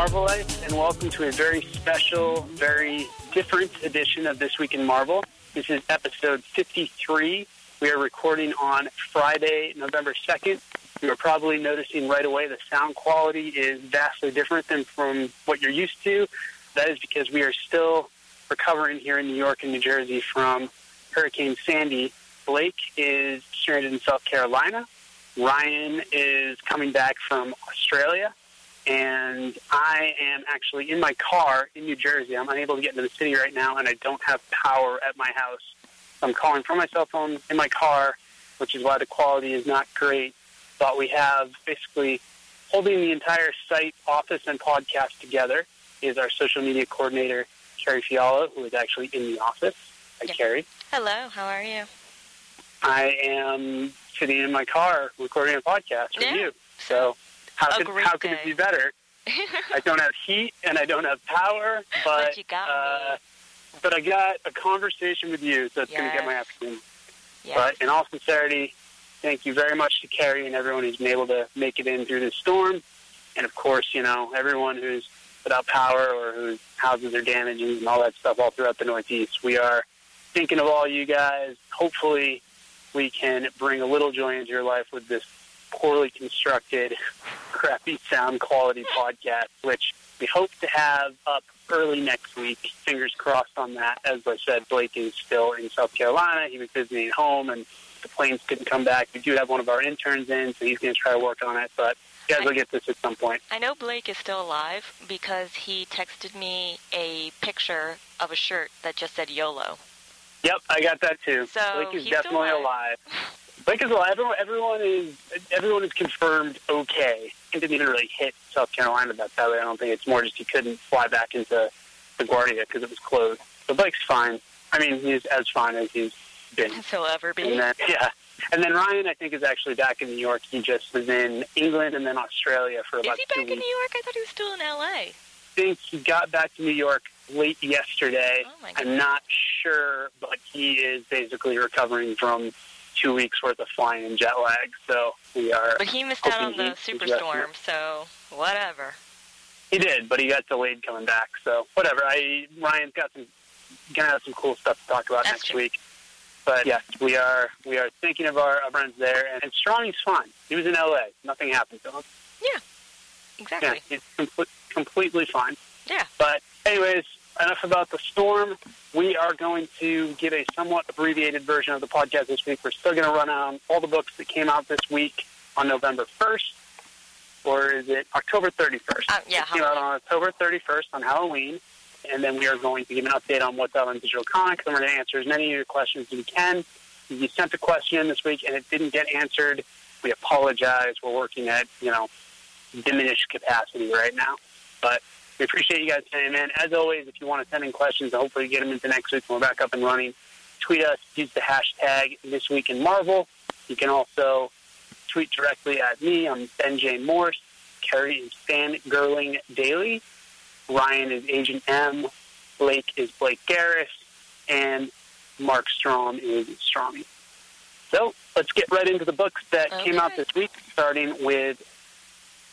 Marvel Life, and welcome to a very special, very different edition of This Week in Marvel. This is episode 53. We are recording on Friday, November 2nd. You are probably noticing right away the sound quality is vastly different than from what you're used to. That is because we are still recovering here in New York and New Jersey from Hurricane Sandy. Blake is stranded in South Carolina. Ryan is coming back from Australia and I am actually in my car in New Jersey. I'm unable to get into the city right now, and I don't have power at my house. I'm calling from my cell phone in my car, which is why the quality is not great. But we have basically holding the entire site, office, and podcast together is our social media coordinator, Kerry Fiala, who is actually in the office. Hi, Yeah. Kerry. Hello, how are you? I am sitting in my car recording a podcast for Yeah. you. So how could how could it be better? I don't have heat and I don't have power, but But uh, but I got a conversation with you, so it's going to get my afternoon. Yes. But in all sincerity, thank you very much to Kerry and everyone who's been able to make it in through this storm, and of course, you know everyone who's without power or whose houses are damaged and all that stuff all throughout the Northeast. We are thinking of all you guys. Hopefully, we can bring a little joy into your life with this poorly constructed, crappy sound quality podcast, which we hope to have up early next week. Fingers crossed on that. As I said, Blake is still in South Carolina. He was visiting home, and the planes couldn't come back. We do have one of our interns in, so he's going to try to work on it. But you guys will get this at some point. I know Blake is still alive because he texted me a picture of a shirt that just said YOLO. Yep, I got that too. So, Blake is definitely alive. alive. Blake is alive. Everyone, everyone is everyone is confirmed okay. He didn't even really hit South Carolina that badly. I don't think it's more just he couldn't fly back into LaGuardia because it was closed. But Blake's fine. I mean, he's as fine as he's been. He'll ever be. And then, yeah. And then Ryan, I think, is actually back in New York. He just was in England and then Australia for Is about he two back in. New York? I thought he was still in L.A. I think he got back to New York late yesterday. Oh, my I'm not sure, but he is basically recovering from two weeks worth of flying and jet lag. So we are. But he missed out on the superstorm, so whatever. He did, but he got delayed coming back. So whatever. I Ryan's got some gonna have some cool stuff to talk about That's next true. week. But yes, we are we are thinking of our, our friends there, and, and Strom's fine. He was in L.A. Nothing happened to him. Yeah, exactly. Yeah, he's com- completely fine. Yeah. But anyways, enough about the storm. We are going to give a somewhat abbreviated version of the podcast this week. We're still going to run on all the books that came out this week on November 1st, or is it October 31st? Uh, yeah, It came out on October 31st on Halloween. And then we are going to give an update on what's out on Digital Comics, and we're going to answer as many of your questions as we can. If you sent a question this week and it didn't get answered, we apologize. We're working at, you know, diminished capacity right now. But we appreciate you guys sending in. As always, if you want to send in questions, hopefully get them into next week when we're back up and running. Tweet us, use the hashtag This Week in Marvel. You can also tweet directly at me. I'm Ben J. Morse. Kerry is Fan Girling Daily. Ryan is Agent M. Blake is Blake Garris. And Marc Strom is Stromy. So let's get right into the books that came out this week, starting with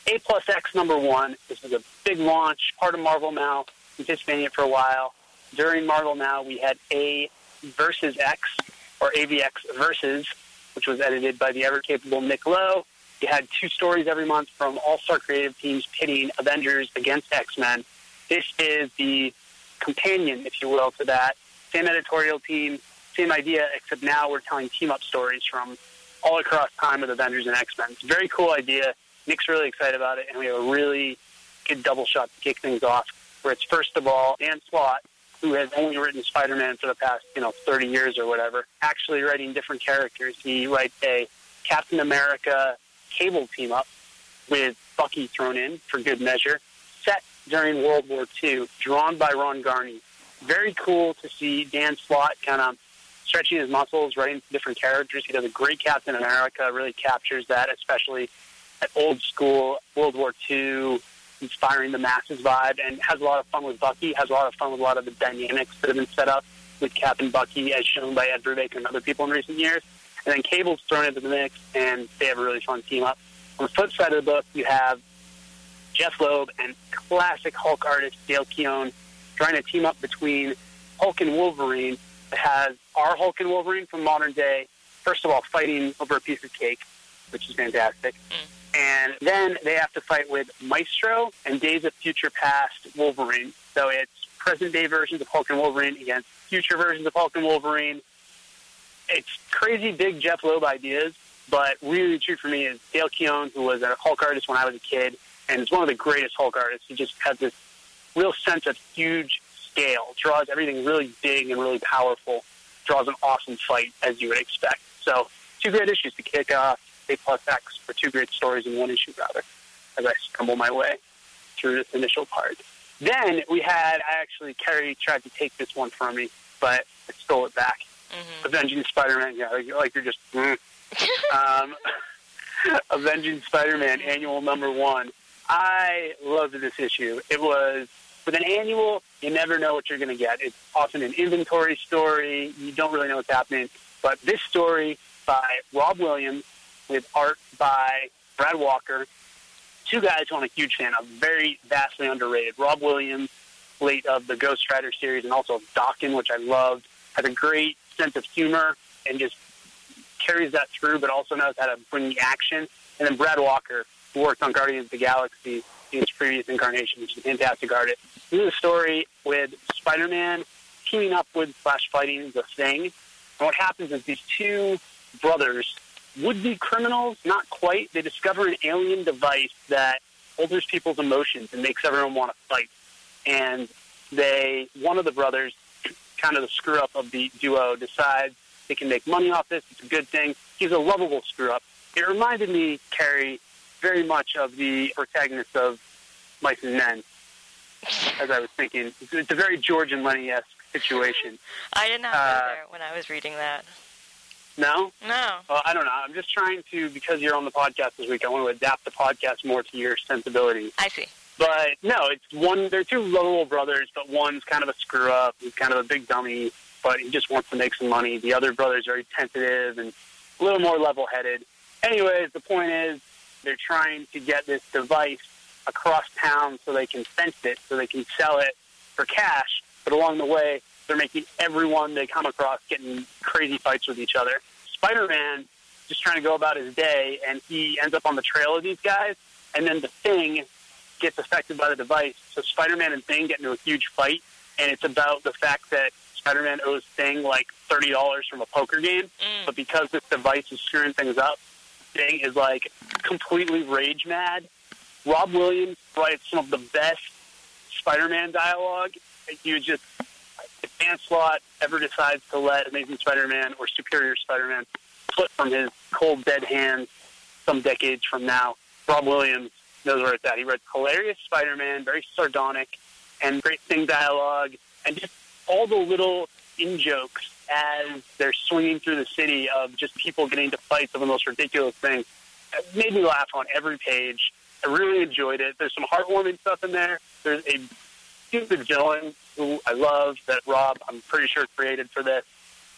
A plus X number one. This is a big launch, part of Marvel Now. Anticipating it for a while. During Marvel Now, we had A versus X, or AVX versus, which was edited by the ever capable Nick Lowe. You had two stories every month from all star creative teams pitting Avengers against X Men. This is the companion, if you will, to that. Same editorial team, same idea, except now we're telling team up stories from all across time with Avengers and X Men. It's a very cool idea. Nick's really excited about it, and we have a really good double shot to kick things off. Where it's first of all Dan Slott, who has only written Spider-Man for the past you know 30 years or whatever, actually writing different characters. He writes a Captain America Cable team up with Bucky thrown in for good measure, set during World War II, drawn by Ron Garney. Very cool to see Dan Slott kind of stretching his muscles, writing different characters. He does a great Captain America, really captures that, especially at old school World War II, inspiring the masses vibe, and has a lot of fun with Bucky, has a lot of fun with a lot of the dynamics that have been set up with Captain Bucky, as shown by Ed Brubaker and other people in recent years. And then Cable's thrown into the mix, and they have a really fun team up. On the flip side of the book, you have Jeph Loeb and classic Hulk artist Dale Keown trying to team up between Hulk and Wolverine that has our Hulk and Wolverine from modern day, first of all, fighting over a piece of cake, which is fantastic. Mm. And then they have to fight with Maestro and Days of Future Past Wolverine. So it's present day versions of Hulk and Wolverine against future versions of Hulk and Wolverine. It's crazy big Jeph Loeb ideas, but really true for me is Dale Keown, who was a Hulk artist when I was a kid, and is one of the greatest Hulk artists. He just has this real sense of huge scale, draws everything really big and really powerful, draws an awesome fight as you would expect. So two great issues to kick off A plus X for two great stories in one issue, rather, as I stumble my way through this initial part. Then we had, I actually, Kerry tried to take this one from me, but I stole it back. Mm-hmm. Avenging Spider-Man, yeah, like, like you're just, mm. um, Avenging Spider-Man annual number one. I loved this issue. It was with an annual, you never know what you're going to get. It's often an inventory story. You don't really know what's happening. But this story by Rob Williams with art by Brad Walker, two guys who I'm a huge fan of, very vastly underrated. Rob Williams, late of the Ghost Rider series, and also Daken, which I loved, has a great sense of humor and just carries that through, but also knows how to bring the action. And then Brad Walker, who worked on Guardians of the Galaxy in its previous incarnation, which is a fantastic artist. This is a story with Spider-Man teaming up with slash fighting the Thing. And what happens is these two brothers would be criminals, not quite. They discover an alien device that alters people's emotions and makes everyone want to fight. And they, one of the brothers, kind of the screw up of the duo, decides they can make money off this. It's a good thing. He's a lovable screw up. It reminded me, Kerry, very much of the protagonist of Mice and Men, as I was thinking. It's a very George and Lenny esque situation. I did not Uh, there when I was reading that. No? No. Well, I don't know. I'm just trying to, because you're on the podcast this week, I want to adapt the podcast more to your sensibilities. I see. But no, it's one. They're two little brothers, but one's kind of a screw up. He's kind of a big dummy, but he just wants to make some money. The other brother's very tentative and a little more level-headed. Anyways, the point is they're trying to get this device across town so they can fence it, so they can sell it for cash. But along the way, they're making everyone they come across getting crazy fights with each other. Spider-Man just trying to go about his day, and he ends up on the trail of these guys. And then the Thing gets affected by the device. So Spider-Man and Thing get into a huge fight, and it's about the fact that Spider-Man owes Thing like thirty dollars from a poker game, Mm. but because this device is screwing things up, Thing is like completely rage mad. Rob Williams writes some of the best Spider-Man dialogue. He was just Slott ever decides to let Amazing Spider-Man or Superior Spider-Man slip from his cold, dead hands some decades from now, Rob Williams knows where it's at. He writes hilarious Spider-Man, very sardonic, and great thing dialogue, and just all the little in-jokes as they're swinging through the city of just people getting into fights of the most ridiculous things. It made me laugh on every page. I really enjoyed it. There's some heartwarming stuff in there. There's a stupid villain who I love that Rob, I'm pretty sure, created for this.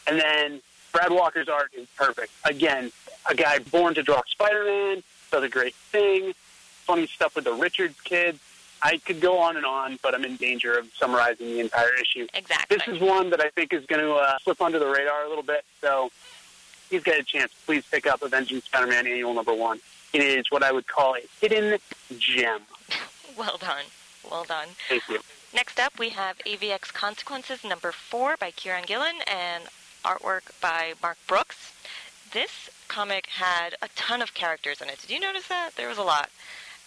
And then Brad Walker's art is perfect. Again, a guy born to draw Spider-Man, does a great thing. Funny stuff with the Richards kids. I could go on and on, but I'm in danger of summarizing the entire issue. Exactly. This is one that I think is going to uh, slip under the radar a little bit. So, please get a chance. Please pick up Avenging Spider-Man Annual Number One. It is what I would call a hidden gem. Well done. Well done. Thank you. Next up, we have AVX Consequences number four by Kieron Gillen and artwork by Mark Brooks. This comic had a ton of characters in it. Did you notice that? There was a lot.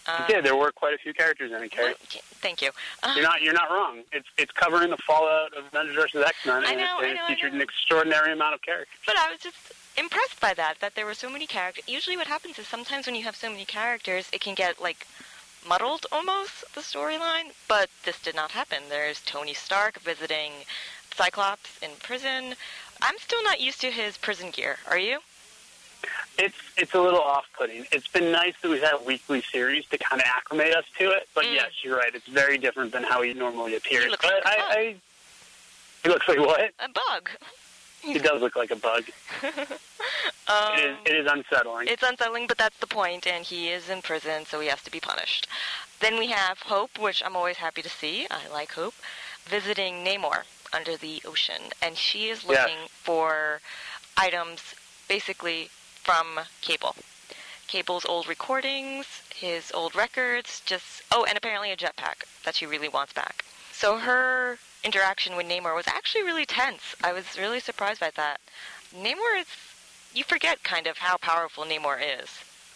Uh, yeah, there were quite a few characters in it, Kerry. what- Thank you. Uh, You're not you're not wrong. It's it's covering the fallout of Avengers vs. X Men, I and know, it, I it know, I featured an extraordinary amount of characters. But I was just impressed by that, that there were so many characters. Usually what happens is sometimes when you have so many characters, it can get, like, muddled almost, the storyline. But this did not happen. There's Tony Stark visiting Cyclops in prison. I'm still not used to his prison gear. Are you? It's it's a little off putting. It's been nice that we've had a weekly series to kind of acclimate us to it. But Mm. yes, you're right. It's very different than how he normally appears. He looks but like a I, bug. I he looks like what? A bug. He does look like a bug. Um, It is, it is unsettling. It's unsettling, but that's the point, and he is in prison, so he has to be punished. Then we have Hope, which I'm always happy to see. I like Hope, visiting Namor under the ocean, and she is Yes. looking for items basically from Cable. Cable's old recordings, his old records, just oh, and apparently a jetpack that she really wants back. So her interaction with Namor was actually really tense. I was really surprised by that. Namor is you forget kind of how powerful Namor is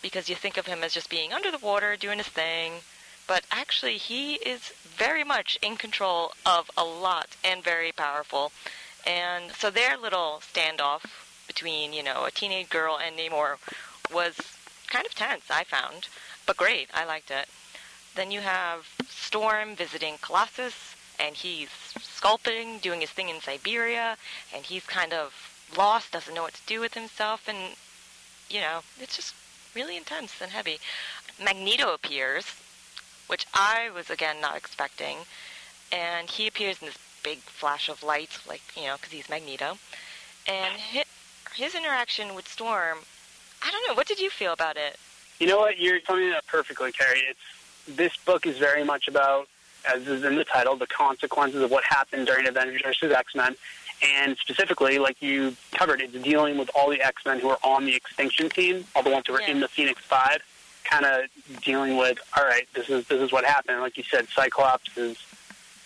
because you think of him as just being under the water doing his thing, but actually he is very much in control of a lot and very powerful. And so their little standoff between, you know, a teenage girl and Namor was kind of tense, I found, but great. I liked it. Then you have Storm visiting Colossus, and he's sculpting, doing his thing in Siberia, and he's kind of lost, doesn't know what to do with himself, and, you know, it's just really intense and heavy. Magneto appears, which I was, again, not expecting, and he appears in this big flash of light, like, you know, because he's Magneto. And his, his interaction with Storm, I don't know, what did you feel about it? You know what? You're summing it up perfectly, Kerry. It's this book is very much about, as is in the title, the consequences of what happened during Avengers versus X Men, and specifically, like you covered, it's dealing with all the X Men who are on the Extinction team, all the ones who are Yeah. in the Phoenix Five, kind of dealing with, all right, this is this is what happened. Like you said, Cyclops is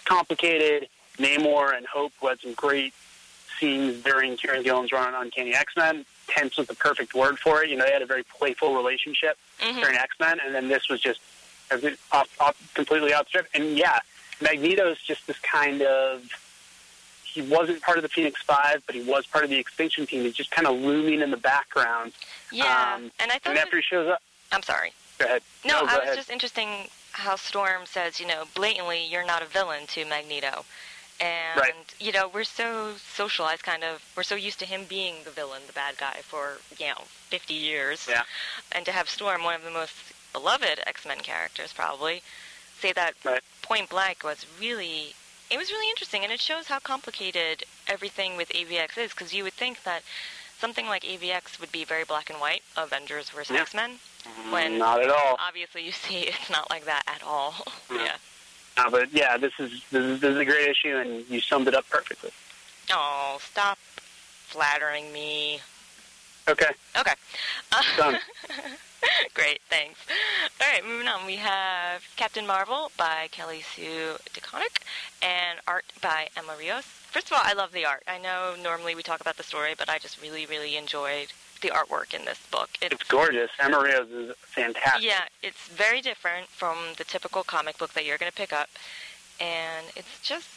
complicated. Namor and Hope who had some great scenes during Kieron Gillen's run on Uncanny X Men. Tense was the perfect word for it. You know, they had a very playful relationship Mhm. during X Men, and then this was just off, off, completely outstripped. And yeah, Magneto's just this kind of. He wasn't part of the Phoenix Five, but he was part of the Extinction Team. He's just kind of looming in the background. Yeah, Um, and I thought And after was, he shows up, I'm sorry. go ahead. No, go I was ahead. just interesting how Storm says, you know, blatantly, you're not a villain to Magneto. And, Right. you know, we're so socialized, kind of, we're so used to him being the villain, the bad guy, for, you know, 50 years. Yeah. And to have Storm, one of the most beloved X Men characters, probably, say that Right. point blank was really. It was really interesting, and it shows how complicated everything with AVX is, because you would think that something like AVX would be very black and white, Avengers versus Yeah. X Men. Mm-hmm. when- Not at all. Obviously, you see it's not like that at all. Yeah. yeah. No, but yeah, this is, this is this is a great issue, and you summed it up perfectly. Oh, stop flattering me. Okay, Okay. Uh, done. Great, thanks. All right, moving on. We have Captain Marvel by Kelly Sue DeConnick and art by Emma Rios. First of all, I love the art. I know normally we talk about the story, but I just really, really enjoyed the artwork in this book. It's gorgeous. Emma Rios is fantastic. Yeah, it's very different from the typical comic book that you're going to pick up. And it's just,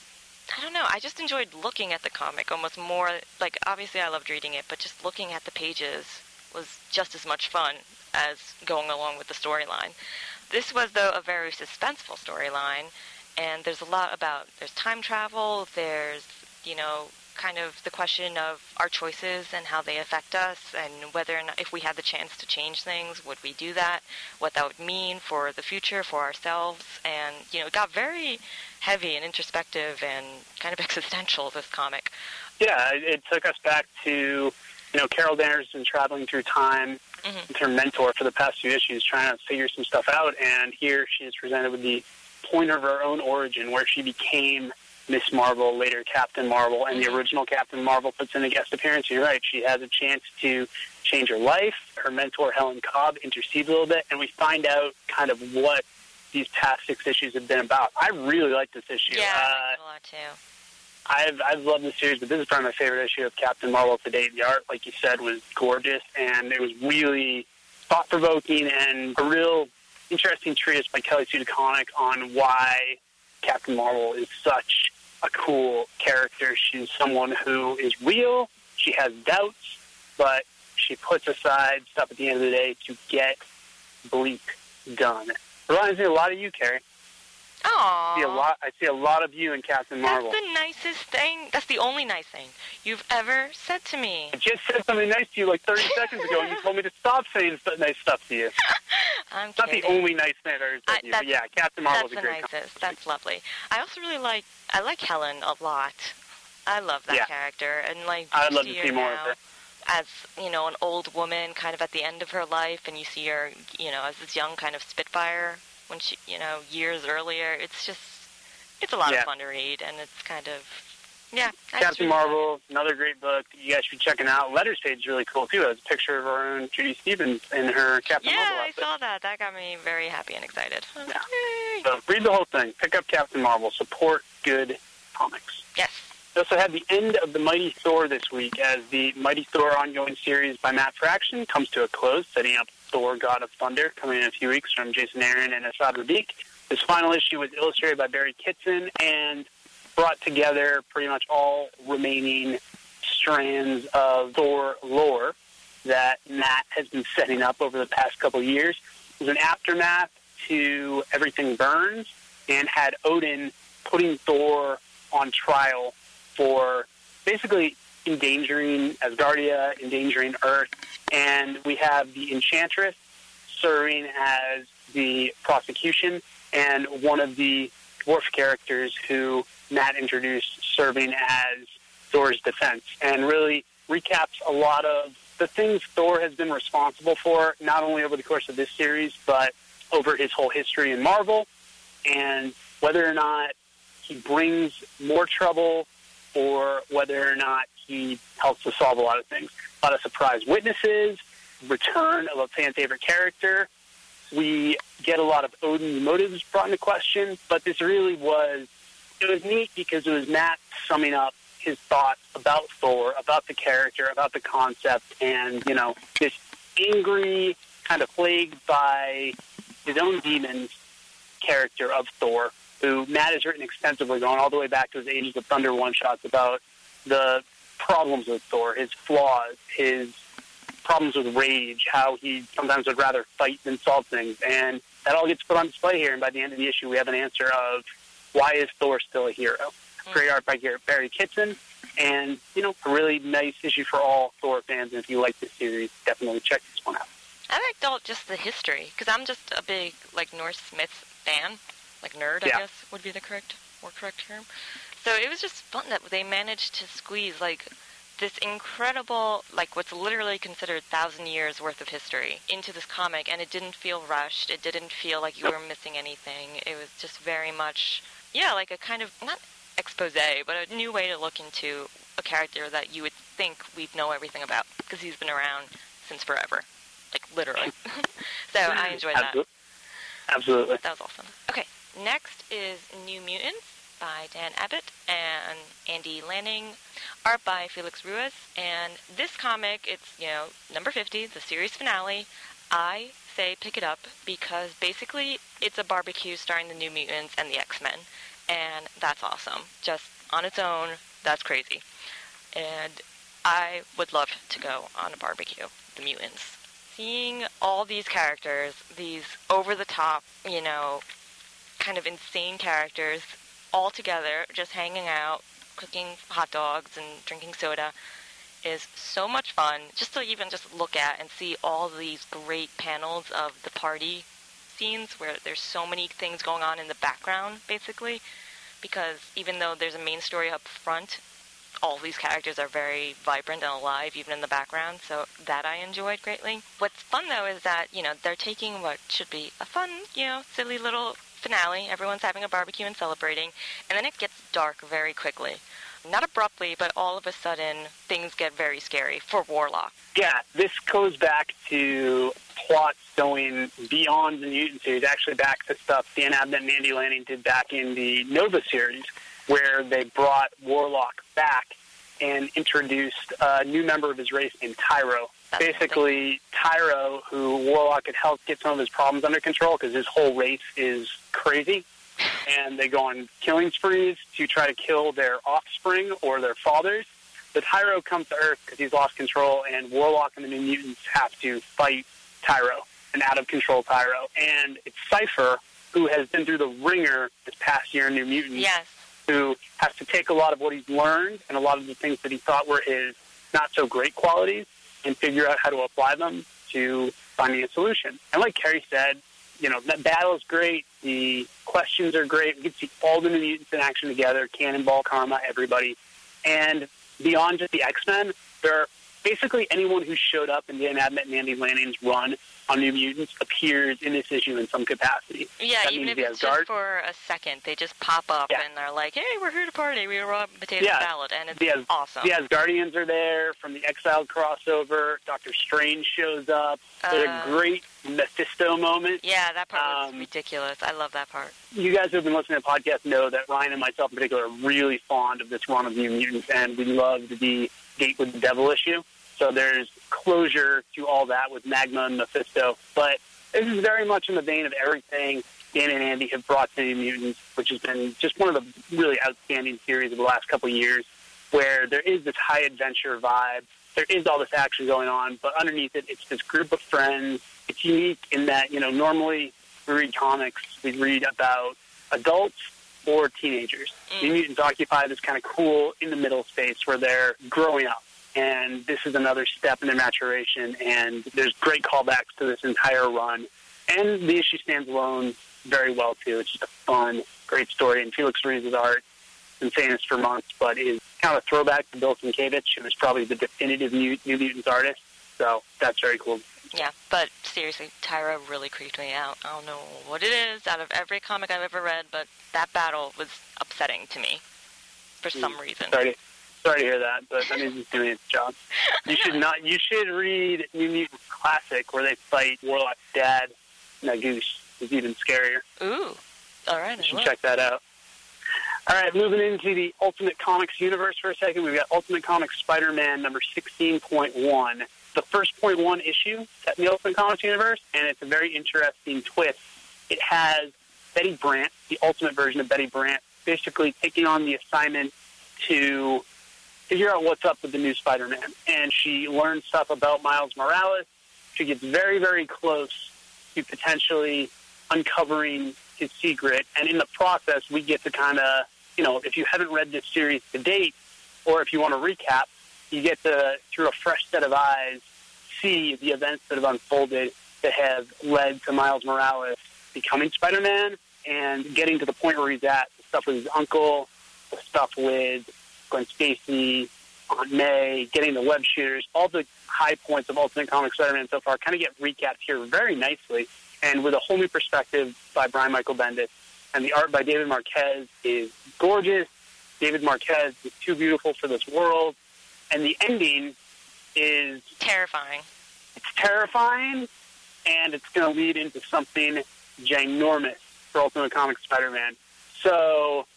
I don't know, I just enjoyed looking at the comic almost more. Like, obviously, I loved reading it, but just looking at the pages was just as much fun as going along with the storyline. This was, though, a very suspenseful storyline. And there's a lot about, there's time travel, there's, you know, kind of the question of our choices and how they affect us and whether or not if we had the chance to change things would we do that what that would mean for the future for ourselves and you know it got very heavy and introspective and kind of existential this comic Yeah, it, took us back to, you know, Carol Danvers's been traveling through time Mhm. with her mentor for the past few issues, trying to figure some stuff out. And here she is presented with the point of her own origin, where she became Miss Marvel, later Captain Marvel, and the Mhm. original Captain Marvel puts in a guest appearance. You're right; she has a chance to change her life. Her mentor Helen Cobb intercedes a little bit, and we find out kind of what these past six issues have been about. I really like this issue. yeah Uh, i liked it a lot too I've I've loved the series, but this is probably my favorite issue of Captain Marvel to date. The art, like you said, was gorgeous, and it was really thought provoking and a real interesting treatise by Kelly Sue DeConnick on why Captain Marvel is such a cool character. She's someone who is real. She has doubts, but she puts aside stuff at the end of the day to get bleak done. Reminds me a lot of you, Kerry. Aww. I see a lot. I see a lot of you in Captain Marvel. That's the nicest thing. That's the only nice thing you've ever said to me. I just said something nice to you like 30 seconds ago, and you told me to stop saying nice stuff to you. It's I'm not kidding. the only nice thing I've ever said I- to you, but that's- yeah, Captain Marvel's the a great nicest. That's lovely. I also really like I like Helen a lot. I love that Yeah. character, and like I'd love to see more of now her. As you know an old woman, kind of at the end of her life, and you see her, you know, as this young kind of Spitfire when she, you know, years earlier. It's just, it's a lot Yeah. of fun to read, and it's kind of, yeah. Captain really love it. Marvel, another great book you guys should be checking out. Letters page is really cool too. it It's a picture of our own Judy Stevens in her Captain Yeah, Marvel yeah I saw that. That got me very happy and excited. Yeah. like, So read the whole thing. Pick up Captain Marvel. Support good comics. Yes. We also had the end of the Mighty Thor this week as the Mighty Thor ongoing series by Matt Fraction comes to a close, setting up Thor God of Thunder coming in a few weeks from Jason Aaron and Esad Ribic. This final issue was illustrated by Barry Kitson and brought together pretty much all remaining strands of Thor lore that Matt has been setting up over the past couple years. It was an aftermath to Everything Burns and had Odin putting Thor on trial for basically endangering Asgardia, endangering Earth, and we have the Enchantress serving as the prosecution, and one of the dwarf characters who Matt introduced serving as Thor's defense, and really recaps a lot of the things Thor has been responsible for, not only over the course of this series, but over his whole history in Marvel, and whether or not he brings more trouble or whether or not he helps to solve a lot of things. A lot of surprise witnesses, return of a fan favorite character. We get a lot of Odin's motives brought into question, but this really was it was neat because it was Matt summing up his thoughts about Thor, about the character, about the concept, and you know this angry, kind of plagued by his own demons character of Thor, who Matt has written extensively, going all the way back to his Ages of Thunder one shots about the problems with Thor, his flaws, his problems with rage, how he sometimes would rather fight than solve things, and that all gets put on display here. And by the end of the issue, we have an answer of why is Thor still a hero? Hmm. Great art by Barry Kitson, and you know a really nice issue for all Thor fans. And if you like this series, definitely check this one out. I liked all just the history because I'm just a big like Norse myths fan, like nerd, I guess would be the correct more correct term. So it was just fun that they managed to squeeze like this incredible, like what's literally considered thousand years worth of history into this comic, and it didn't feel rushed. It didn't feel like you were missing anything. It was just very much, yeah, like a kind of not expose, but a new way to look into a character that you would think we'd know everything about because he's been around since forever, like literally. so I mm-hmm. enjoyed that. Absolutely. Absolutely. That was awesome. Okay, next is New Mutants by Dan Abnett and Andy Lanning. Art by Felix Ruiz. And this comic, it's, you know, number 50, the series finale. I say pick it up because basically it's a barbecue starring the New Mutants and the X-Men. And that's awesome. Just on its own, that's crazy. And I would love to go on a barbecue, the mutants. Seeing all these characters, these over the top, you know, kind of insane characters all together, just hanging out, cooking hot dogs and drinking soda is so much fun just to even just look at and see all these great panels of the party scenes where there's so many things going on in the background basically because even though there's a main story up front all these characters are very vibrant and alive even in the background so that i enjoyed greatly. What's fun though is that you know they're taking what should be a fun you know silly little finale. Everyone's having a barbecue and celebrating and then it gets dark very quickly. Not abruptly but all of a sudden things get very scary for warlock. Yeah, this goes back to plots going beyond the Mutant series, actually back to stuff Dan Abnett and Andy Lanning did back in the Nova series, where they brought Warlock back and introduced a new member of his race named Tyro. That's Basically, Tyro, who Warlock had helped get some of his problems under control because his whole race is crazy. And they go on killing sprees to try to kill their offspring or their fathers. But Tyro comes to Earth because he's lost control, and Warlock and the New Mutants have to fight Tyro, an out-of-control Tyro. And it's Cypher, who has been through the ringer this past year in New Mutants, yes who has to take a lot of what he's learned and a lot of the things that he thought were his not-so-great qualities and figure out how to apply them to finding a solution. And like Kerry said, you know, that battle is great. The questions are great. We get to see all the New Mutants in action together, Cannonball, Karma, everybody. And beyond just the X Men, there are basically anyone who showed up in Dan Abnett and Andy Lanning's run on New Mutants appears in this issue in some capacity. Yeah, That even if the it's Asgard- just for a second, they just pop up Yeah. and they're like, "Hey, we're here to party. We rob potato Yeah. salad," and it's The As- awesome. The Asgardians are there from the Exiled crossover. Doctor Strange shows up. There's Uh, a great Mephisto moment. Yeah, that part was Um, ridiculous. I love that part. You guys who have been listening to the podcast know that Ryan and myself in particular are really fond of this run of New Mutants, and we loved the Gate with the Devil issue. So there's closure to all that with Magma and Mephisto. But this is very much in the vein of everything Dan and Andy have brought to New Mutants, which has been just one of the really outstanding series of the last couple of years, where there is this high adventure vibe. There is all this action going on, but underneath it, it's this group of friends. It's unique in that, you know, normally we read comics, we read about adults or teenagers. Mm. New Mutants occupy this kind of cool in the middle space where they're growing up. And this is another step in their maturation, and there's great callbacks to this entire run. And the issue stands alone very well, too. It's just a fun, great story. And Felix Ruiz's art, been saying for months, but is kind of a throwback to Bill Sienkiewicz, who is probably the definitive New, New Mutants artist. So that's very cool. Yeah, but seriously, Tyra really creeped me out. I don't know what it is out of every comic I've ever read, but that battle was upsetting to me for some mm, reason. Sorry sorry to hear that, but that means it's doing its job. You should not. You should read New Mutants Classic, where they fight Warlock's dad, Magus. It's even scarier. Ooh, all right, You should check that out. All right, moving into the Ultimate Comics universe for a second, we've got Ultimate Comics Spider-Man number 16.1. The first point one issue set in the Ultimate Comics universe, and it's a very interesting twist. It has Betty Brant, the ultimate version of Betty Brant, basically taking on the assignment to figure out what's up with the new Spider-Man. And she learns stuff about Miles Morales. She gets very, very close to potentially uncovering his secret. And in the process, we get to kind of, you know, if you haven't read this series to date, or if you want to recap, you get to, through a fresh set of eyes, see the events that have unfolded that have led to Miles Morales becoming Spider-Man and getting to the point where he's at. The stuff with his uncle, the stuff with Gwen Stacy, Aunt May, getting the web shooters, all the high points of Ultimate Comics Spider-Man so far kind of get recapped here very nicely and with a whole new perspective by Brian Michael Bendis. And the art by David Marquez is gorgeous. David Marquez is too beautiful for this world. And the ending is Terrifying. it's terrifying, and it's going to lead into something ginormous for Ultimate Comics Spider-Man. So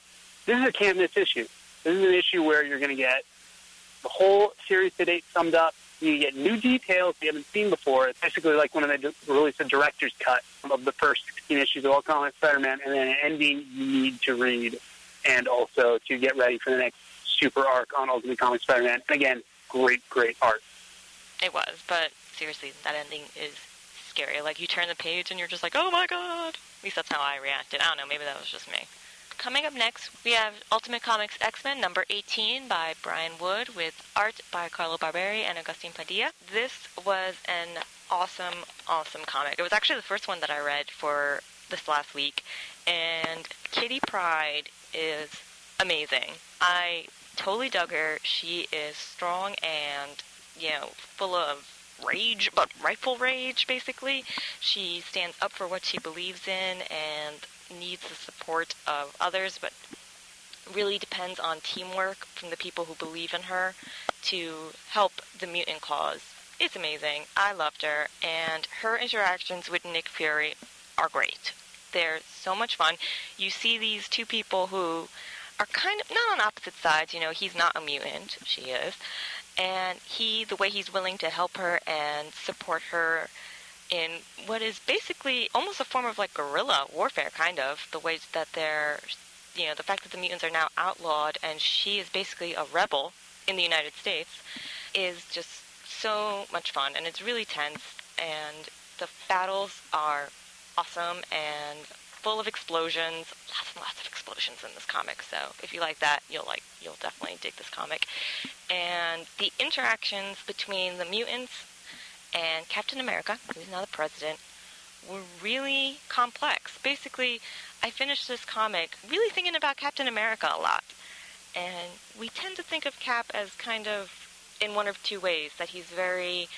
this is a can't miss issue. This is an issue where you're going to get the whole series to date summed up. You get new details you haven't seen before. It's basically like when they released a director's cut of the first 16 issues of All Comics Spider-Man, and then an ending you need to read, and also to get ready for the next super arc on Ultimate Comics Spider-Man. Again, great, great art. It was, but seriously, that ending is scary. Like you turn the page and you're just like, "Oh my god!" At least that's how I reacted. I don't know. Maybe that was just me. Coming up next, we have Ultimate Comics X-Men number 18 by Brian Wood with art by Carlo Barberi and Agustin Padilla. This was an awesome, awesome comic. It was actually the first one that I read for this last week, and Kitty Pryde is amazing. I totally dug her. She is strong and, you know, full of rage, but rightful rage, basically. She stands up for what she believes in and needs the support of others, but really depends on teamwork from the people who believe in her to help the mutant cause. It's amazing. I loved her, and her interactions with Nick Fury are great. They're so much fun. You see these two people who are kind of not on opposite sides. You know, he's not a mutant, she is, and he, the way he's willing to help her and support her in what is basically almost a form of like guerrilla warfare, kind of the ways that they're, you know, the fact that the mutants are now outlawed and she is basically a rebel in the United States is just so much fun and it's really tense and the battles are awesome and full of explosions. Lots and lots of explosions in this comic. So if you like that, you'll like you'll definitely dig this comic. And the interactions between the mutants and Captain America, who's now the president, were really complex. Basically, I finished this comic really thinking about Captain America a lot. And we tend to think of Cap as kind of in one of two ways that he's very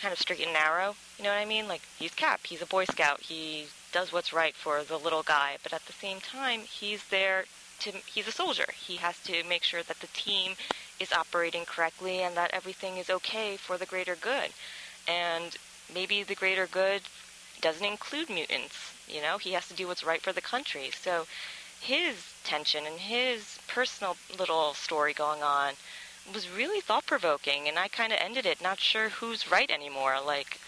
kind of straight and narrow. You know what I mean? Like, he's Cap, he's a Boy Scout, he does what's right for the little guy, but at the same time, he's there to, he's a soldier. He has to make sure that the team is operating correctly and that everything is okay for the greater good. And maybe the greater good doesn't include mutants. You know, he has to do what's right for the country. So his tension and his personal little story going on was really thought provoking, and I kind of ended it not sure who's right anymore. Like,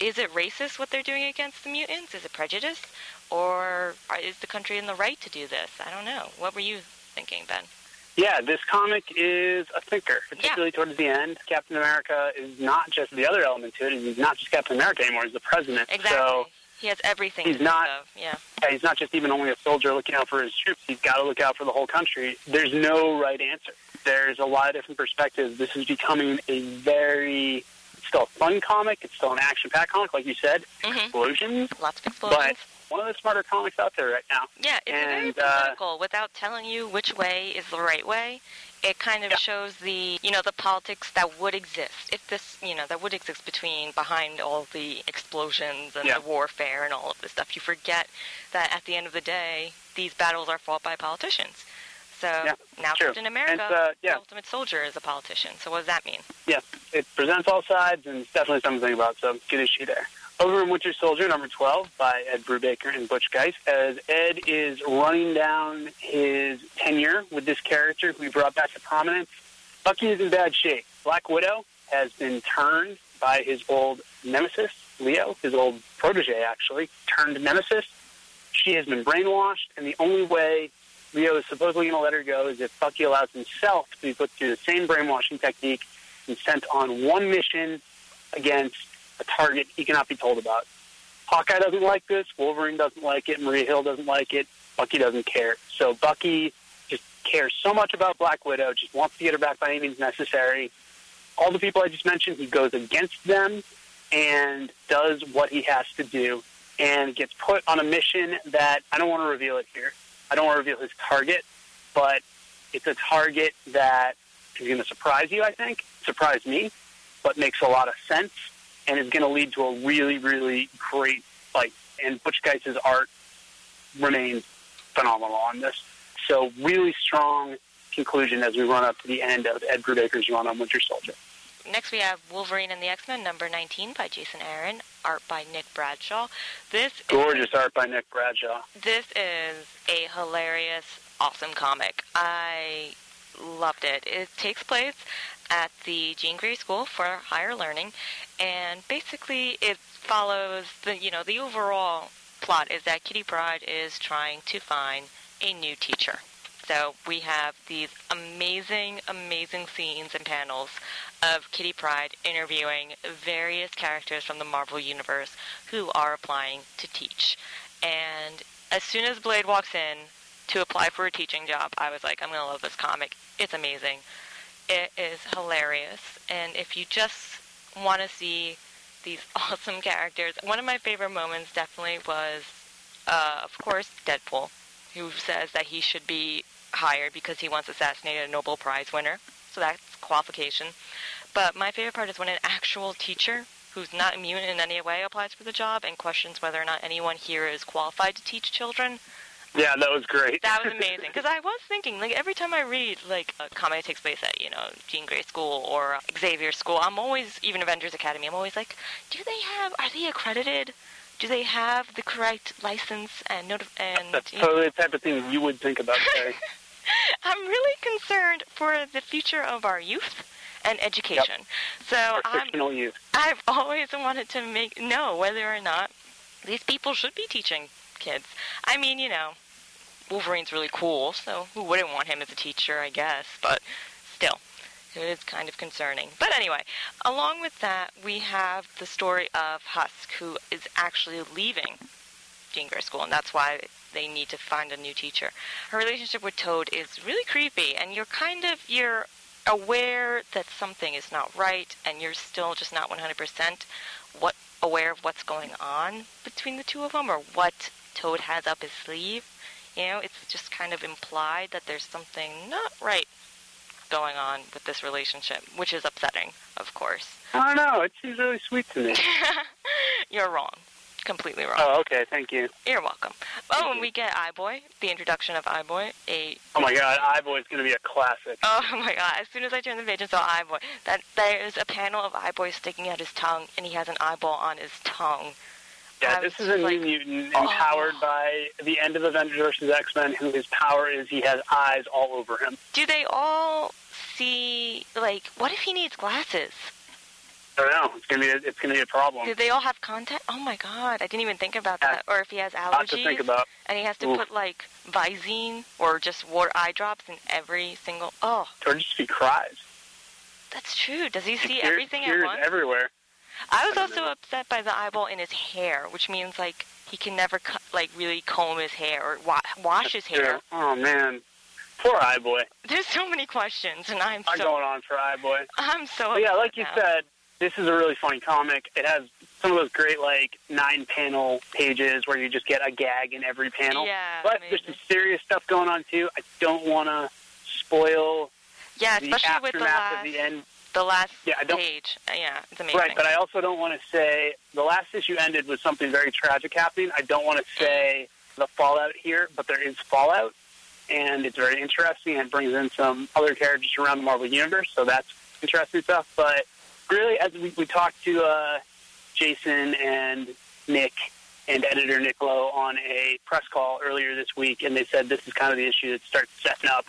is it racist what they're doing against the mutants? Is it prejudice? Or uh, is the country in the right to do this? I don't know. What were you thinking, Ben? Yeah, this comic is a thinker, particularly yeah. towards the end. Captain America is not just the other element to it. He's not just Captain America anymore. He's the president. Exactly. So he has everything. He's not. Yeah. yeah. He's not just even only a soldier looking out for his troops. He's got to look out for the whole country. There's no right answer. There's a lot of different perspectives. This is becoming a very still a fun comic. It's still an action-packed comic, like you said. Mm-hmm. Explosions. Lots of explosions. But one of the smarter comics out there right now. Yeah, it's and, very political uh, without telling you which way is the right way. It kind of yeah. shows the, you know, the politics that would exist if this, you know, that would exist between behind all the explosions and yeah. the warfare and all of this stuff. You forget that at the end of the day, these battles are fought by politicians. So yeah, now true. Captain America, and, uh, yeah. the ultimate soldier, is a politician. So what does that mean? Yeah, it presents all sides, and it's definitely something to think about. So good issue there. Over in Winter Soldier, number 12, by Ed Brubaker and Butch Guice, as Ed is running down his tenure with this character who he brought back to prominence. Bucky is in bad shape. Black Widow has been turned by his old nemesis, Leo, his old protege, actually, turned nemesis. She has been brainwashed, and the only way Leo is supposedly going to let her go is if Bucky allows himself to be put through the same brainwashing technique and sent on one mission against a target he cannot be told about. Hawkeye doesn't like this. Wolverine doesn't like it. Maria Hill doesn't like it. Bucky doesn't care. So Bucky just cares so much about Black Widow, just wants to get her back by any means necessary. All the people I just mentioned, he goes against them and does what he has to do and gets put on a mission that I don't want to reveal it here. I don't want to reveal his target, but it's a target that is going to surprise you, I think, surprise me, but makes a lot of sense and is going to lead to a really, really great fight. And Butch Guice's art remains phenomenal on this. So really strong conclusion as we run up to the end of Ed Brubaker's run on Winter Soldier. Next we have Wolverine and the X-Men, number 19 by Jason Aaron, art by Nick Bradshaw. This Gorgeous is, art by Nick Bradshaw. This is a hilarious, awesome comic. I loved it. It takes place at the Jean Grey School for Higher Learning, and basically it follows the you know the overall plot is that Kitty Pryde is trying to find a new teacher. So we have these amazing, amazing scenes and panels of Kitty Pryde interviewing various characters from the Marvel Universe who are applying to teach. And as soon as Blade walks in to apply for a teaching job, I was like, I'm going to love this comic. It's amazing. It is hilarious. And if you just want to see these awesome characters, one of my favorite moments definitely was, uh, of course, Deadpool, who says that he should be hired because he once assassinated a Nobel Prize winner. So that's qualification. But my favorite part is when an actual teacher who's not immune in any way applies for the job and questions whether or not anyone here is qualified to teach children. Yeah, that was great. that was amazing because I was thinking, like every time I read like a comic that takes place at you know Jean Grey School or Xavier School, I'm always even Avengers Academy. I'm always like, do they have? Are they accredited? Do they have the correct license and notif- and? That's you totally the type of thing you would think about. I'm really concerned for the future of our youth and education. Yep. So our I'm, youth. I've always wanted to make know whether or not these people should be teaching kids. I mean, you know, Wolverine's really cool, so who wouldn't want him as a teacher, I guess, but still. It is kind of concerning. But anyway, along with that, we have the story of Husk, who is actually leaving Jean Grey School, and that's why they need to find a new teacher. Her relationship with Toad is really creepy, and you're kind of you're aware that something is not right, and you're still just not 100% what aware of what's going on between the two of them, or what Toad has up his sleeve. You know, it's just kind of implied that there's something not right going on with this relationship, which is upsetting, of course. I don't know. It seems really sweet to me. You're wrong. Completely wrong. oh, okay. Thank you. You're welcome. Oh, and we get iBoy, the introduction of iBoy, a Oh my God, iBoy is going to be a classic. Oh my god, as soon as I turned the page and saw Eyeboy, that there's a panel of Eyeboy sticking out his tongue and he has an eyeball on his tongue. Yeah, this is a like, new mutant oh. empowered by the end of Avengers vs. X Men, who his power is he has eyes all over him. Do they all see like what if he needs glasses? I don't know. It's gonna be a, it's gonna be a problem. Do they all have contact? Oh my god, I didn't even think about Yeah. that. Or if he has Lot to think allergies about. and he has to Oof. put like Visine or just water eye drops in every single Oh, Or just he cries. that's true. Does he see everything at once? everywhere. I was I also know. upset by the eyeball in his hair, which means like he can never cu- like really comb his hair or wa- wash his hair. Oh man, poor Eye-Boy. There's so many questions, and I'm I'm so going on for Eye-Boy. I'm so. Yeah, like you now. said, this is a really funny comic. It has some of those great like nine panel pages where you just get a gag in every panel. Yeah, But there's some serious stuff going on too. I don't want to spoil yeah, the especially with the aftermath last of the end. The last Yeah, I don't- page. Uh, yeah, it's amazing. Right, but I also don't want to say the last issue ended with something very tragic happening. I don't want to say the fallout here, but there is fallout, and it's very interesting and brings in some other characters around the Marvel Universe, so that's interesting stuff. But really, as we, we talked to uh, Jason and Nick and editor Nick Lowe on a press call earlier this week, and they said this is kind of the issue that starts setting up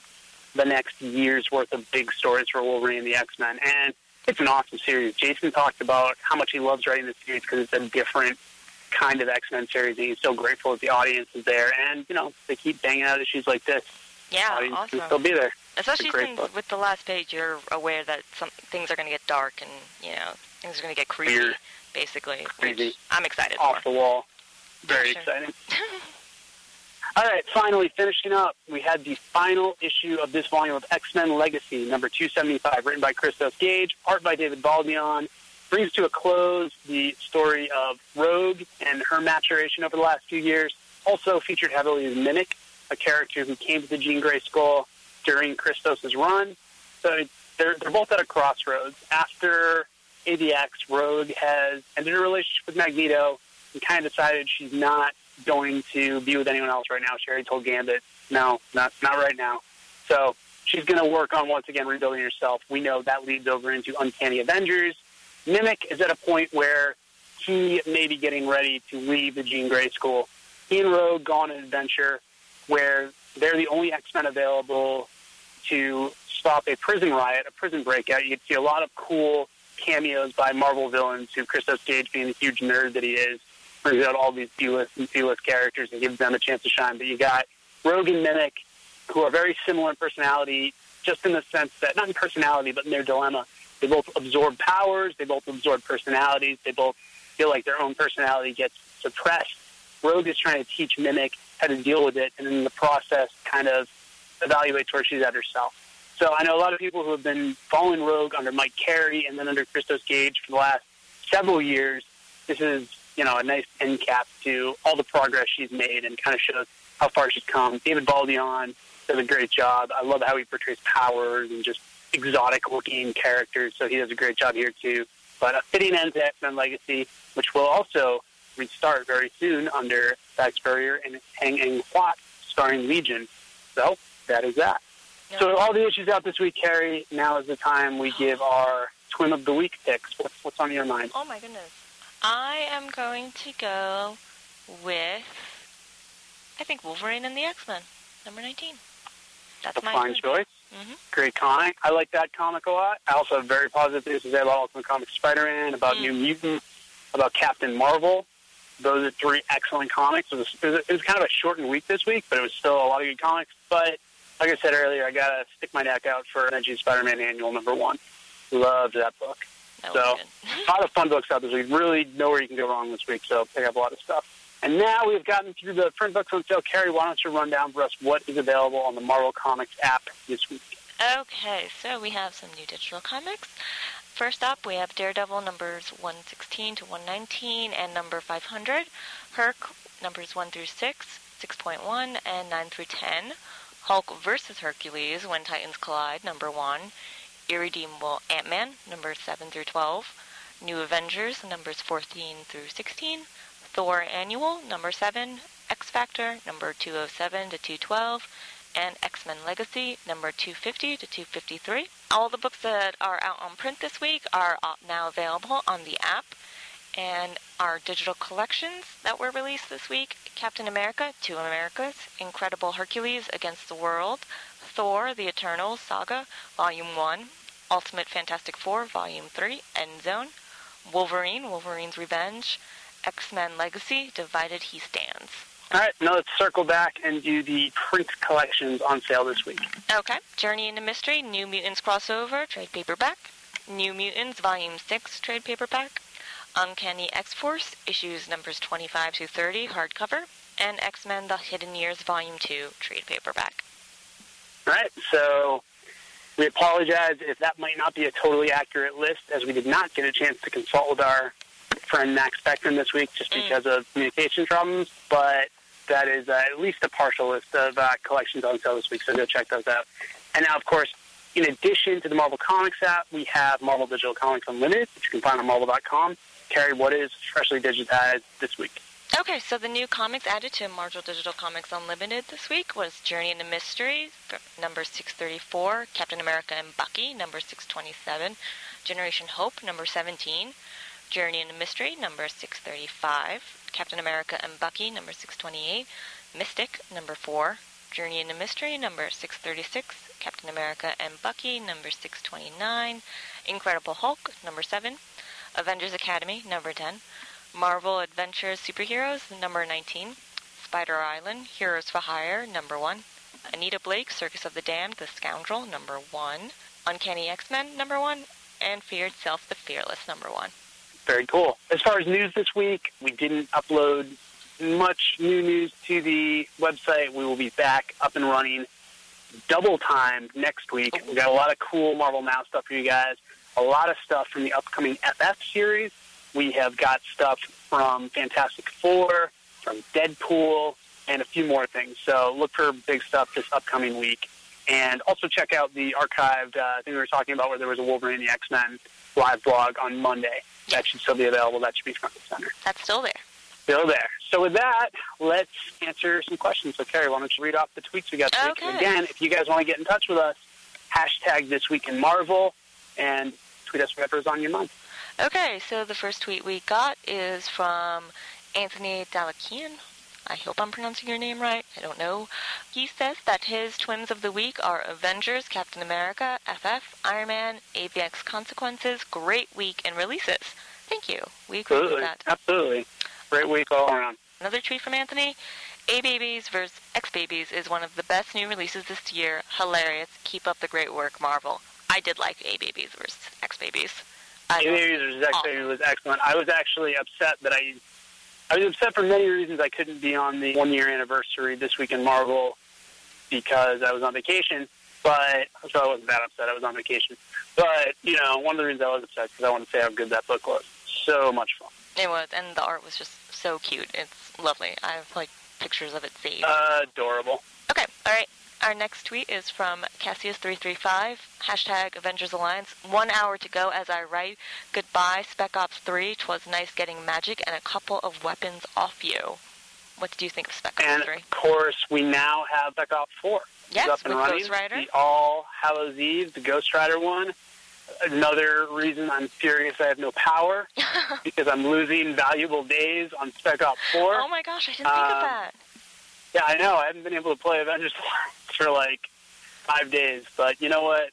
the next year's worth of big stories for Wolverine and the X Men. And it's an awesome series. Jason talked about how much he loves writing this series because it's a different kind of X Men series, and he's so grateful that the audience is there. And you know, they keep banging out issues like this. yeah, audience awesome. can still be there. Especially since book. with the last page, you're aware that some things are going to get dark and you know things are going to get creepy, Weird. basically. Crazy. I'm excited Off for. the wall. Very Sure. exciting. All right, finally finishing up, we had the final issue of this volume of X Men Legacy, number 275, written by Christos Gage, art by David Baldeón. Brings to a close the story of Rogue and her maturation over the last few years. Also featured heavily is Mimic, a character who came to the Jean Grey School during Christos' run. So they're, they're both at a crossroads. After AVX, Rogue has ended her relationship with Magneto and kind of decided she's not going to be with anyone else right now. She already told Gambit, no, not not right now. So she's going to work on once again rebuilding herself. We know that leads over into Uncanny Avengers. Mimic is at a point where he may be getting ready to leave the Jean Grey School. He and Rogue go on an adventure where they're the only X-Men available to stop a prison riot, a prison breakout. You can see a lot of cool cameos by Marvel villains who Christos Gage, being the huge nerd that he is, brings out all these B-list and C-list characters and gives them a chance to shine. But you got Rogue and Mimic, who are very similar in personality, just in the sense that, not in personality, but in their dilemma. They both absorb powers, they both absorb personalities, they both feel like their own personality gets suppressed. Rogue is trying to teach Mimic how to deal with it, and in the process, kind of evaluates where she's at herself. So I know a lot of people who have been following Rogue under Mike Carey and then under Christos Gage for the last several years. This is, you know, a nice end cap to all the progress she's made and kind of shows how far she's come. David Baldeón does a great job. I love how he portrays powers and just exotic-looking characters, so he does a great job here too. But a fitting end to X-Men Legacy, which will also restart very soon under Zach Spurrier and Tan Eng Huat, starring Legion. So that is that. So all the issues out this week, Kerry. Now is the time we give our Twin of the Week picks. What's, what's on your mind? Oh my goodness. I am going to go with, I think Wolverine and the X Men, number 19. That's A my fine choice. choice. hmm Great comic. I like that comic a lot. I also have very positive things to say about Ultimate Comics Spider-Man, about Mm. New Mutant, about Captain Marvel. Those are three excellent comics. It was, it, was, it was kind of a shortened week this week, but it was still a lot of good comics. But like I said earlier, I gotta stick my neck out for Amazing Spider-Man Annual number one. Loved that book. That So- a lot of fun books out this week. Really know where you can go wrong this week, so pick up a lot of stuff. And now we've gotten through the print books on sale. Kerry, why don't you run down for us what is available on the Marvel Comics app this week? Okay, so we have some new digital comics. First up, we have Daredevil numbers 116 to 119 and number 500. Herc numbers 1 through 6, 6.1, and 9 through 10. Hulk versus Hercules, When Titans Collide, number 1. Irredeemable Ant-Man, numbers 7 through 12. New Avengers, numbers 14 through 16. Thor Annual, number 7. X Factor, number 207 to 212 and X-Men Legacy number 250 to 253. All the books that are out on print this week are now available on the app. And our digital collections that were released this week Captain America, Two Americas, Incredible Hercules Against the World, Thor, The Eternal Saga, Volume 1, Ultimate Fantastic Four, Volume 3, End Zone, Wolverine, Wolverine's Revenge, X Men Legacy, Divided He Stands. All right, now let's circle back and do the print collections on sale this week. Okay. Journey into Mystery, New Mutants crossover, trade paperback. New Mutants, Volume 6, trade paperback. Uncanny X-Force, issues numbers 25 to 30, hardcover. And X-Men, The Hidden Years, Volume 2, trade paperback. All right, so we apologize if that might not be a totally accurate list, as we did not get a chance to consult with our friend Max Spectrum this week just mm. because mm. of communication problems. But that is uh, at least a partial list of uh, collections on sale this week, so go check those out. And now, of course, in addition to the Marvel Comics app, we have Marvel Digital Comics Unlimited, which you can find on Marvel.com. Kerry, what is freshly digitized this week? Okay, so the new comics added to Marvel Digital Comics Unlimited this week was Journey into Mystery, number 634, Captain America and Bucky, number 627, Generation Hope, number 17, Journey into Mystery, number 635, Captain America and Bucky, number 628, Mystic, number 4, Journey into Mystery, number 636, Captain America and Bucky, number 629, Incredible Hulk, number 7, Avengers Academy, number 10, Marvel Adventures Superheroes, number 19, Spider Island, Heroes for Hire, number 1, Anita Blake, Circus of the Damned, The Scoundrel, number 1, Uncanny X-Men, number 1, and Fear Itself, The Fearless, number 1 very cool. As far as news this week, we didn't upload much new news to the website. We will be back up and running double time next week. We got a lot of cool Marvel Now stuff for you guys. A lot of stuff from the upcoming FF series. We have got stuff from Fantastic Four, from Deadpool, and a few more things. So look for big stuff this upcoming week. And also check out the archived uh, thing we were talking about where there was a Wolverine the X-Men live blog on Monday that should still be available. That should be front and center. That's still there. Still there. So with that, let's answer some questions. So Kerry, why don't you read off the tweets we got this okay. week? Again, if you guys want to get in touch with us, hashtag this week in Marvel and tweet us whatever's on your mind. Okay, so the first tweet we got is from Anthony Dalakian. I hope I'm pronouncing your name right. I don't know. He says that his twins of the week are Avengers, Captain America, FF, Iron Man, AVX Consequences. Great week and releases. Thank you. We agree Absolutely. with that. Absolutely. Great week all around. Another tweet from Anthony. A Babies vs. X Babies is one of the best new releases this year. Hilarious. Keep up the great work, Marvel. I did like A Babies vs. X Babies. A Babies vs. X Babies was excellent. I was actually upset that I I was upset for many reasons. I couldn't be on the one year anniversary this week in Marvel because I was on vacation. But so I wasn't that upset. I was on vacation. But you know, one of the reasons I was upset because I wanted to say how good that book was. So much fun. It was, and the art was just so cute. It's lovely. I have like pictures of it saved. Uh, adorable. Okay, all right. Our next tweet is from Cassius335, hashtag Avengers Alliance. One hour to go as I write. Goodbye, Spec Ops 3. Twas nice getting magic and a couple of weapons off you. What did you think of Spec Ops and 3? And of course, we now have Spec Ops 4. Yes, up and with running. Ghost Rider. The All Hallows Eve, the Ghost Rider one. Another reason I'm furious I have no power because I'm losing valuable days on Spec Ops 4. Oh my gosh, I didn't think of Um, that. Yeah, I know. I haven't been able to play Avengers for like five days, but you know what?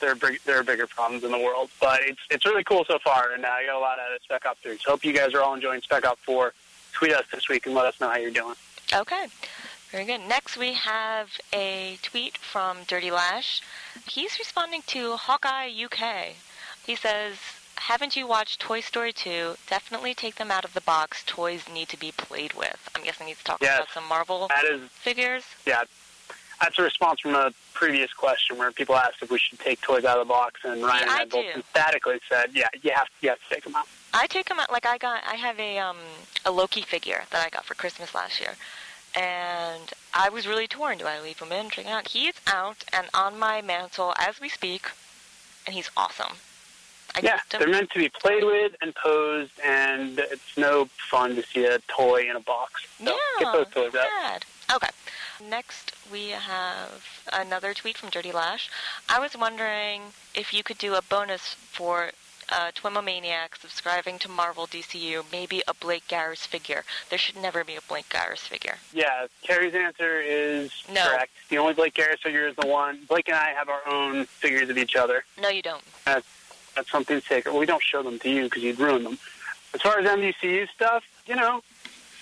There are big, there are bigger problems in the world, but it's it's really cool so far, and uh, I got a lot out of Spec Ops 3. So hope you guys are all enjoying Spec Ops 4. Tweet us this week and let us know how you're doing. Okay. Very good. Next, we have a tweet from Dirty Lash. He's responding to Hawkeye UK. He says, Haven't you watched Toy Story 2? Definitely take them out of the box. Toys need to be played with. I'm guessing he's talking Yes. about some Marvel That is figures. yeah. That's a response from a previous question where people asked if we should take toys out of the box, and Ryan Yeah, and I I both emphatically said, "Yeah, you have you have to take them out." I take them out like I got. I have a um a Loki figure that I got for Christmas last year, and I was really torn. Do I leave him in? Check him out. He is out and on my mantle as we speak, and he's awesome. I Yeah, they're meant to be played with and posed, and it's no fun to see a toy in a box. So yeah, get those toys out. sad. Okay. Next, we have another tweet from Dirty Lash. I was wondering if you could do a bonus for uh, Twimomaniac subscribing to Marvel DCU, maybe a Blake Garris figure. There should never be a Blake Garris figure. Yeah, Kerry's answer is No. correct. The only Blake Garris figure is the one. Blake and I have our own figures of each other. No, you don't. That's that's something sacred. Well, we don't show them to you because you'd ruin them. As far as MDCU stuff, you know,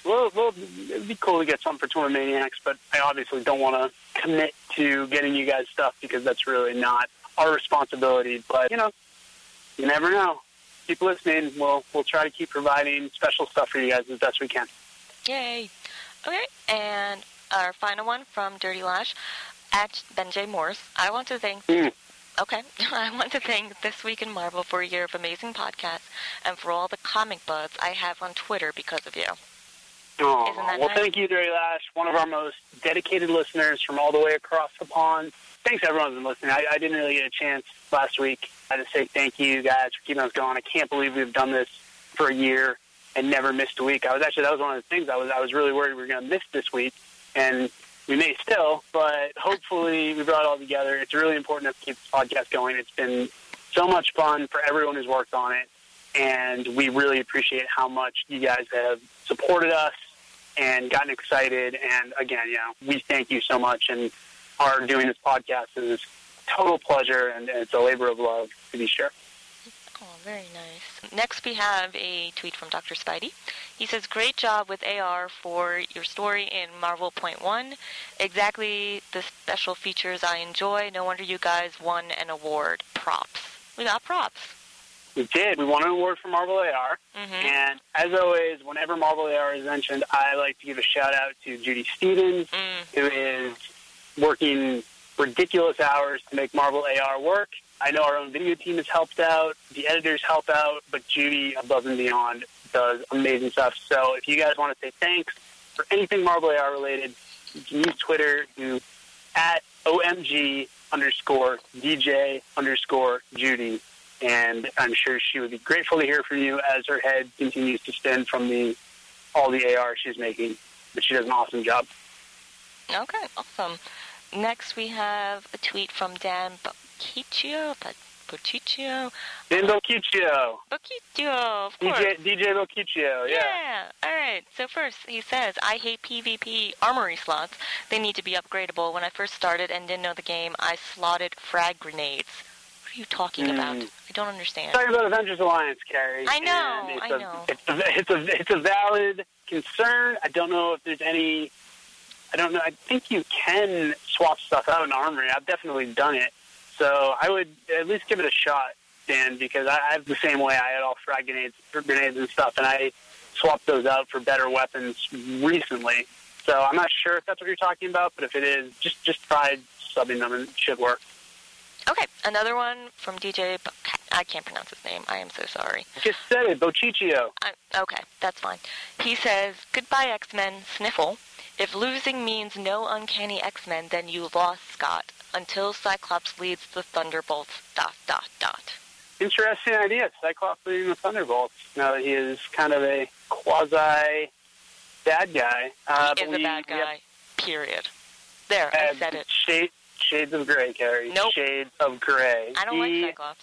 well, well, it'd be cool to get some for Tour Maniacs, but I obviously don't want to commit to getting you guys stuff because that's really not our responsibility. But you know, you never know. Keep listening. We'll we'll try to keep providing special stuff for you guys as best we can. Yay. Okay, and our final one from Dirty Lash at Ben J. Morse. I want to thank. Mm. Okay, I want to thank This Week in Marvel for a year of amazing podcasts and for all the comic buds I have on Twitter because of you. That well, nice? thank you, Dirty Lash, one of our most dedicated listeners from all the way across the pond. Thanks, everyone who's been listening. I, I didn't really get a chance last week. I just say thank you, guys, for keeping us going. I can't believe we've done this for a year and never missed a week. I was actually that was one of the things I was I was really worried we were going to miss this week, and we may still, but hopefully we brought it all together. It's really important to keep this podcast going. It's been so much fun for everyone who's worked on it, and we really appreciate how much you guys have supported us and gotten excited. And again, you know, we thank you so much. And our doing this podcast is total pleasure, and it's a labor of love to be sure. Oh, very nice. Next, we have a tweet from Dr. Spidey. He says, Great job with AR for your story in Marvel Point One. Exactly the special features I enjoy. No wonder you guys won an award. Props. We got props. We did. We won an award for Marvel AR. hmm And as always, whenever Marvel AR is mentioned, I like to give a shout out to Judy Stevens, Mm. who is working ridiculous hours to make Marvel AR work. I know our own video team has helped out, the editors help out, but Judy, above and beyond, does amazing stuff. So if you guys want to say thanks for anything Marvel AR related, you can use Twitter to at OMG underscore DJ underscore Judy. And I'm sure she would be grateful to hear from you as her head continues to spin from the all the AR she's making. But she does an awesome job. Okay, awesome. Next, we have a tweet from Dan Bocchiccio. Bocchiccio? Dan Bocchiccio. Bocchiccio, of course. DJ, DJ Bocchiccio, yeah. Yeah. All right. So first, he says, "I hate PvP armory slots. They need to be upgradable. When I first started and didn't know the game, I slotted frag grenades. What are you talking Mm. about? I don't understand. Talking about Avengers Alliance, Kerry. I know, I a, know. It's a, it's a it's a valid concern. I don't know if there's any. I don't know. I think you can swap stuff out in Armory. I've definitely done it. So I would at least give it a shot, Dan, because I, I was the same way. I had all frag grenades, grenades and stuff, and I swapped those out for better weapons recently. So I'm not sure if that's what you're talking about, but if it is, just just try subbing them and it should work. Okay. Another one from DJ. Bo- I can't pronounce his name. I am so sorry. Just said it, Bociccio. I, okay, that's fine. He says, "Goodbye, X-Men." Sniffle. If losing means no uncanny X-Men, then you lost, Scott. Until Cyclops leads the Thunderbolts. Dot dot dot. Interesting idea. Cyclops leading the Thunderbolts. Now that he is kind of a quasi bad guy. Uh, he is a bad we have guy. Period. There, I said it. Shade, shades of gray, Kerry. Nope. Shades of gray. I don't he, like Cyclops.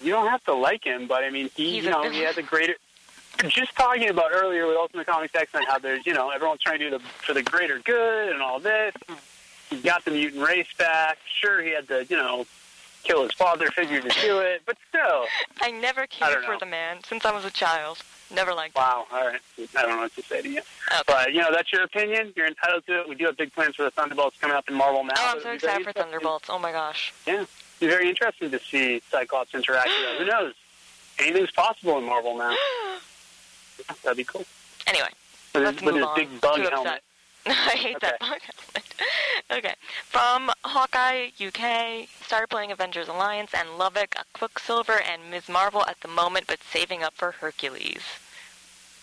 You don't have to like him, but I mean, he, He's you a know, villain. he has a greater. Just talking about earlier with Ultimate Comics X Men, how there's, you know, everyone's trying to do the for the greater good and all this. He got the mutant race back. Sure, he had to, you know, kill his father figure to do it, but still. I never cared don't for the man since I was a child. Never liked him. Wow. All right. I don't know what to say to you. Okay. But, you know, that's your opinion. You're entitled to it. We do have big plans for the Thunderbolts coming up in Marvel now. Oh, I'm so excited for Thunderbolts. Oh my gosh. Yeah. Be very interesting to see Cyclops interact with. Who knows? Anything's possible in Marvel now. That'd be cool. Anyway, With let's his, with move his on. big bug Too helmet. upset. I hate that book. okay. From Hawkeye UK, started playing Avengers Alliance and love it. Quicksilver and Ms. Marvel at the moment, but saving up for Hercules.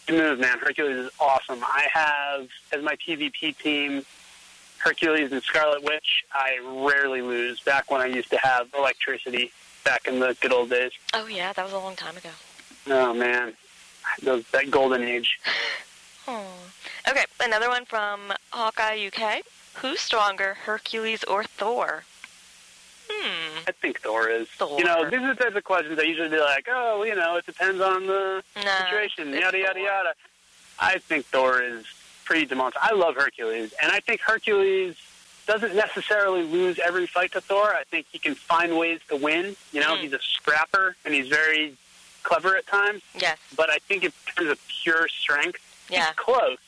Good move, man. Hercules is awesome. I have, as my PvP team, Hercules and Scarlet Witch. I rarely lose. Back when I used to have electricity, back in the good old days. Oh, yeah, that was a long time ago. Oh, man. Those, that golden age. Oh. Okay, another one from Hawkeye UK. Who's stronger, Hercules or Thor? Hmm. I think Thor is. Thor. You know, these are the types of questions that usually be like, oh, you know, it depends on the situation, yada, yada, Thor. yada. I think Thor is pretty demonstrable. I love Hercules, and I think Hercules doesn't necessarily lose every fight to Thor. I think he can find ways to win. You know, Mm. he's a scrapper, and he's very clever at times, Yes. but I think in terms of pure strength, Yeah. he's close.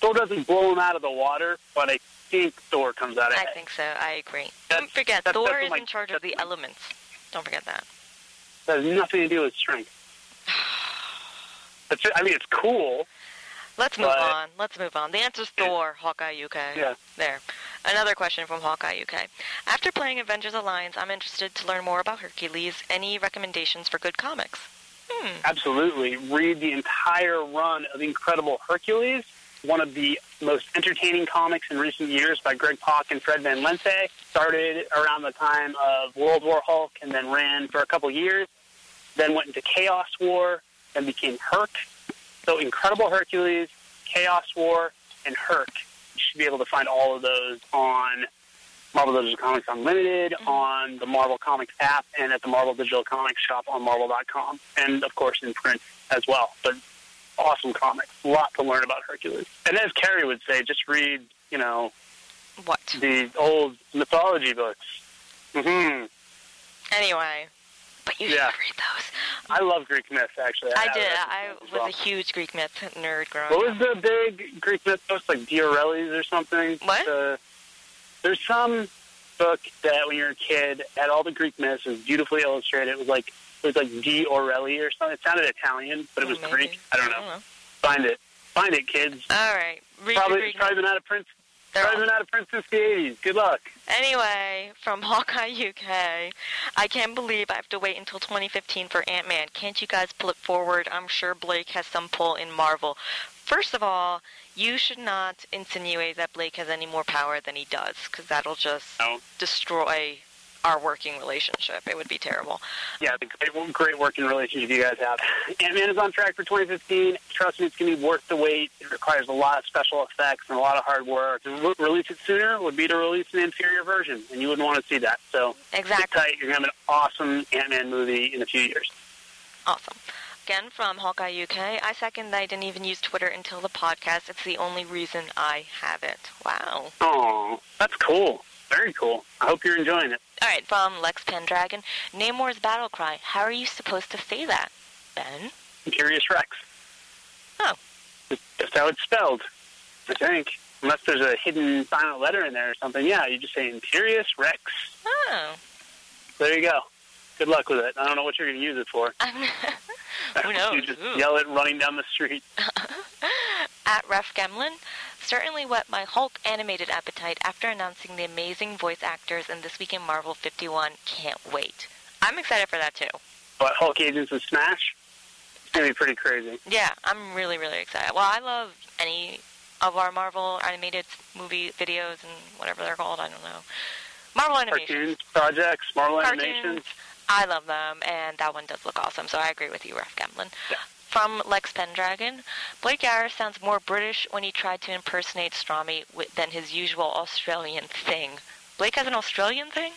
Thor doesn't blow him out of the water, but I think Thor comes out of it. I think so. I agree. That's- Don't forget, that's- Thor that's is my- in charge of the elements. Don't forget that. That has nothing to do with strength. I mean, it's cool. Let's move But- on. Let's move on. The answer's Yeah. Thor, Hawkeye UK. Yeah. There. Another question from Hawkeye UK. After playing Avengers Alliance, I'm interested to learn more about Hercules. Any recommendations for good comics? Hmm. Absolutely. Read the entire run of Incredible Hercules, one of the most entertaining comics in recent years by Greg Pak and Fred Van Lente. Started around the time of World War Hulk and then ran for a couple years. Then went into Chaos War and became Herc. So Incredible Hercules, Chaos War, and Herc. You should be able to find all of those on Marvel Digital Comics Unlimited, on the Marvel Comics app, and at the Marvel Digital Comics shop on Marvel.com, and of course in print as well. But awesome comics, a lot to learn about Hercules. And as Kerry would say, just read, you know, What? the old mythology books. hmm Anyway. But you Yeah. should read those. I love Greek myths, actually. I have did. I was well. a huge Greek myth nerd growing up. What up. was the big Greek myth books like D'Aulaires' or something? What? Uh, there's some book that when you're a kid had all the Greek myths. Was beautifully illustrated. It was like it was like Orelli or something. It sounded Italian, but it was maybe. Greek. I don't know. Find it. Find it, kids. All right. Read Probably Greek probably been out of print. They're Probably all- been out of print since the 80s. Good luck. Anyway, from Hawkeye UK, I can't believe I have to wait until 2015 for Ant Man. Can't you guys pull it forward? I'm sure Blake has some pull in Marvel. First of all, you should not insinuate that Blake has any more power than he does, because that'll just No. destroy our working relationship. It would be terrible. Yeah, the great, great working relationship you guys have. Ant-Man is on track for 2015. Trust me, it's going to be worth the wait. It requires a lot of special effects and a lot of hard work. To re- release it sooner would be to release an inferior version, and you wouldn't want to see that. So sit tight. You're going to have an awesome Ant-Man movie in a few years. Awesome. Again, from Hawkeye UK, I second that I didn't even use Twitter until the podcast. It's the only reason I have it. Wow. Oh, that's cool. Very cool. I hope you're enjoying it. All right, from Lex Pendragon, Namor's battle cry. How are you supposed to say that, Ben? Imperious Rex. Oh. It's just how it's spelled, I think. Unless there's a hidden silent letter in there or something. Yeah, you just say Imperious Rex. Oh. There you go. Good luck with it. I don't know what you're going to use it for. I'm Who knows? you just Ooh. yell it running down the street. At Ref Gemlin, certainly whet my Hulk animated appetite after announcing the amazing voice actors in This Week in Marvel 51. Can't wait. I'm excited for that too. But Hulk Agents of Smash? It's going to be pretty crazy. Yeah, I'm really, really excited. Well, I love any of our Marvel animated movie videos and whatever they're called. I don't know. Marvel animations. Cartoons, projects, Marvel Cartoons. Animations. I love them, and that one does look awesome. So I agree with you, Ref Gemlin. Yeah. From Lex Pendragon, Blake Garris sounds more British when he tried to impersonate Strami than his usual Australian thing. Blake has an Australian thing?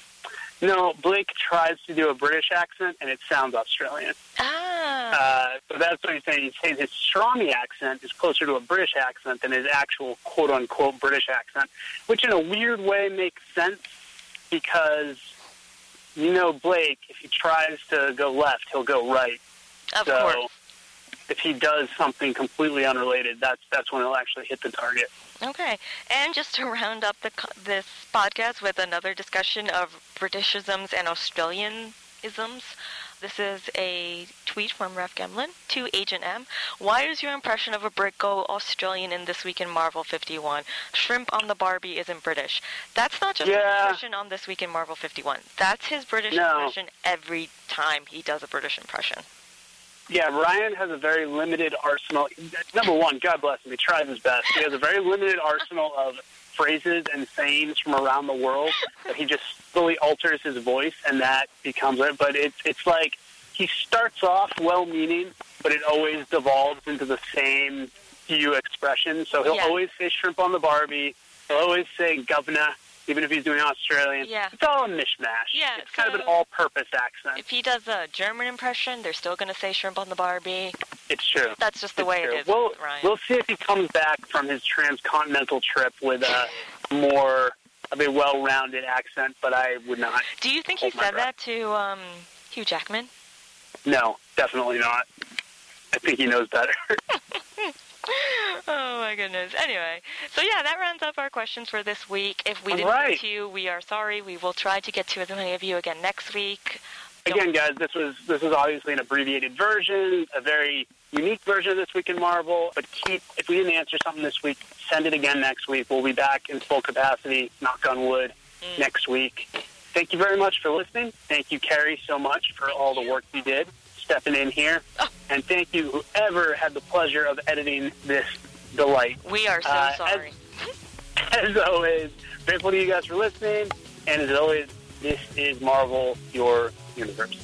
No, Blake tries to do a British accent, and it sounds Australian. Ah. Uh, so that's what he's saying. He's saying his Strami accent is closer to a British accent than his actual quote-unquote British accent, which in a weird way makes sense because you know Blake, if he tries to go left, he'll go right. of so course. if he does something completely unrelated, that's that's when he'll actually hit the target. Okay, and just to round up the, this podcast with another discussion of Britishisms and Australianisms, This is a tweet from Ref Gemlin to Agent M. Why is your impression of a Brit go Australian in This Week in Marvel 51? Shrimp on the Barbie isn't British. That's not just Yeah. an impression on This Week in Marvel 51. That's his British No. impression every time he does a British impression. Yeah, Ryan has a very limited arsenal. Number one, God bless him. He tries his best. He has a very limited arsenal of phrases and sayings from around the world that he just slowly alters his voice, and that becomes it. But it's it's like he starts off well-meaning, but it always devolves into the same few expressions. So he'll Yeah. always say shrimp on the Barbie. He'll always say governor, even if he's doing Australian. Yeah. It's all a mishmash. Yeah, It's kind of an all-purpose accent. If he does a German impression, they're still going to say shrimp on the Barbie. It's true. That's just the It's way true. it is We'll, Ryan. we'll see if he comes back from his transcontinental trip with a more of a well-rounded accent, but I would not. Do you think he said breath. that to um, Hugh Jackman? No, definitely not. I think he knows better. Oh my goodness. Anyway, so yeah, that rounds up our questions for this week. If we All didn't right. get to you, we are sorry. We will try to get to as many of you again next week. Don't- Again, guys, this was this is obviously an abbreviated version, a very unique version of this week in Marvel. But keep if we didn't answer something this week, send it again next week. We'll be back in full capacity. Knock on wood. Mm. Next week. Thank you very much for listening. Thank you, Kerry, so much for all the work you did stepping in here. Oh. And thank you, whoever had the pleasure of editing this delight. We are so Uh, as- sorry. As always, grateful to you guys for listening. And as always, this is Marvel, your universe.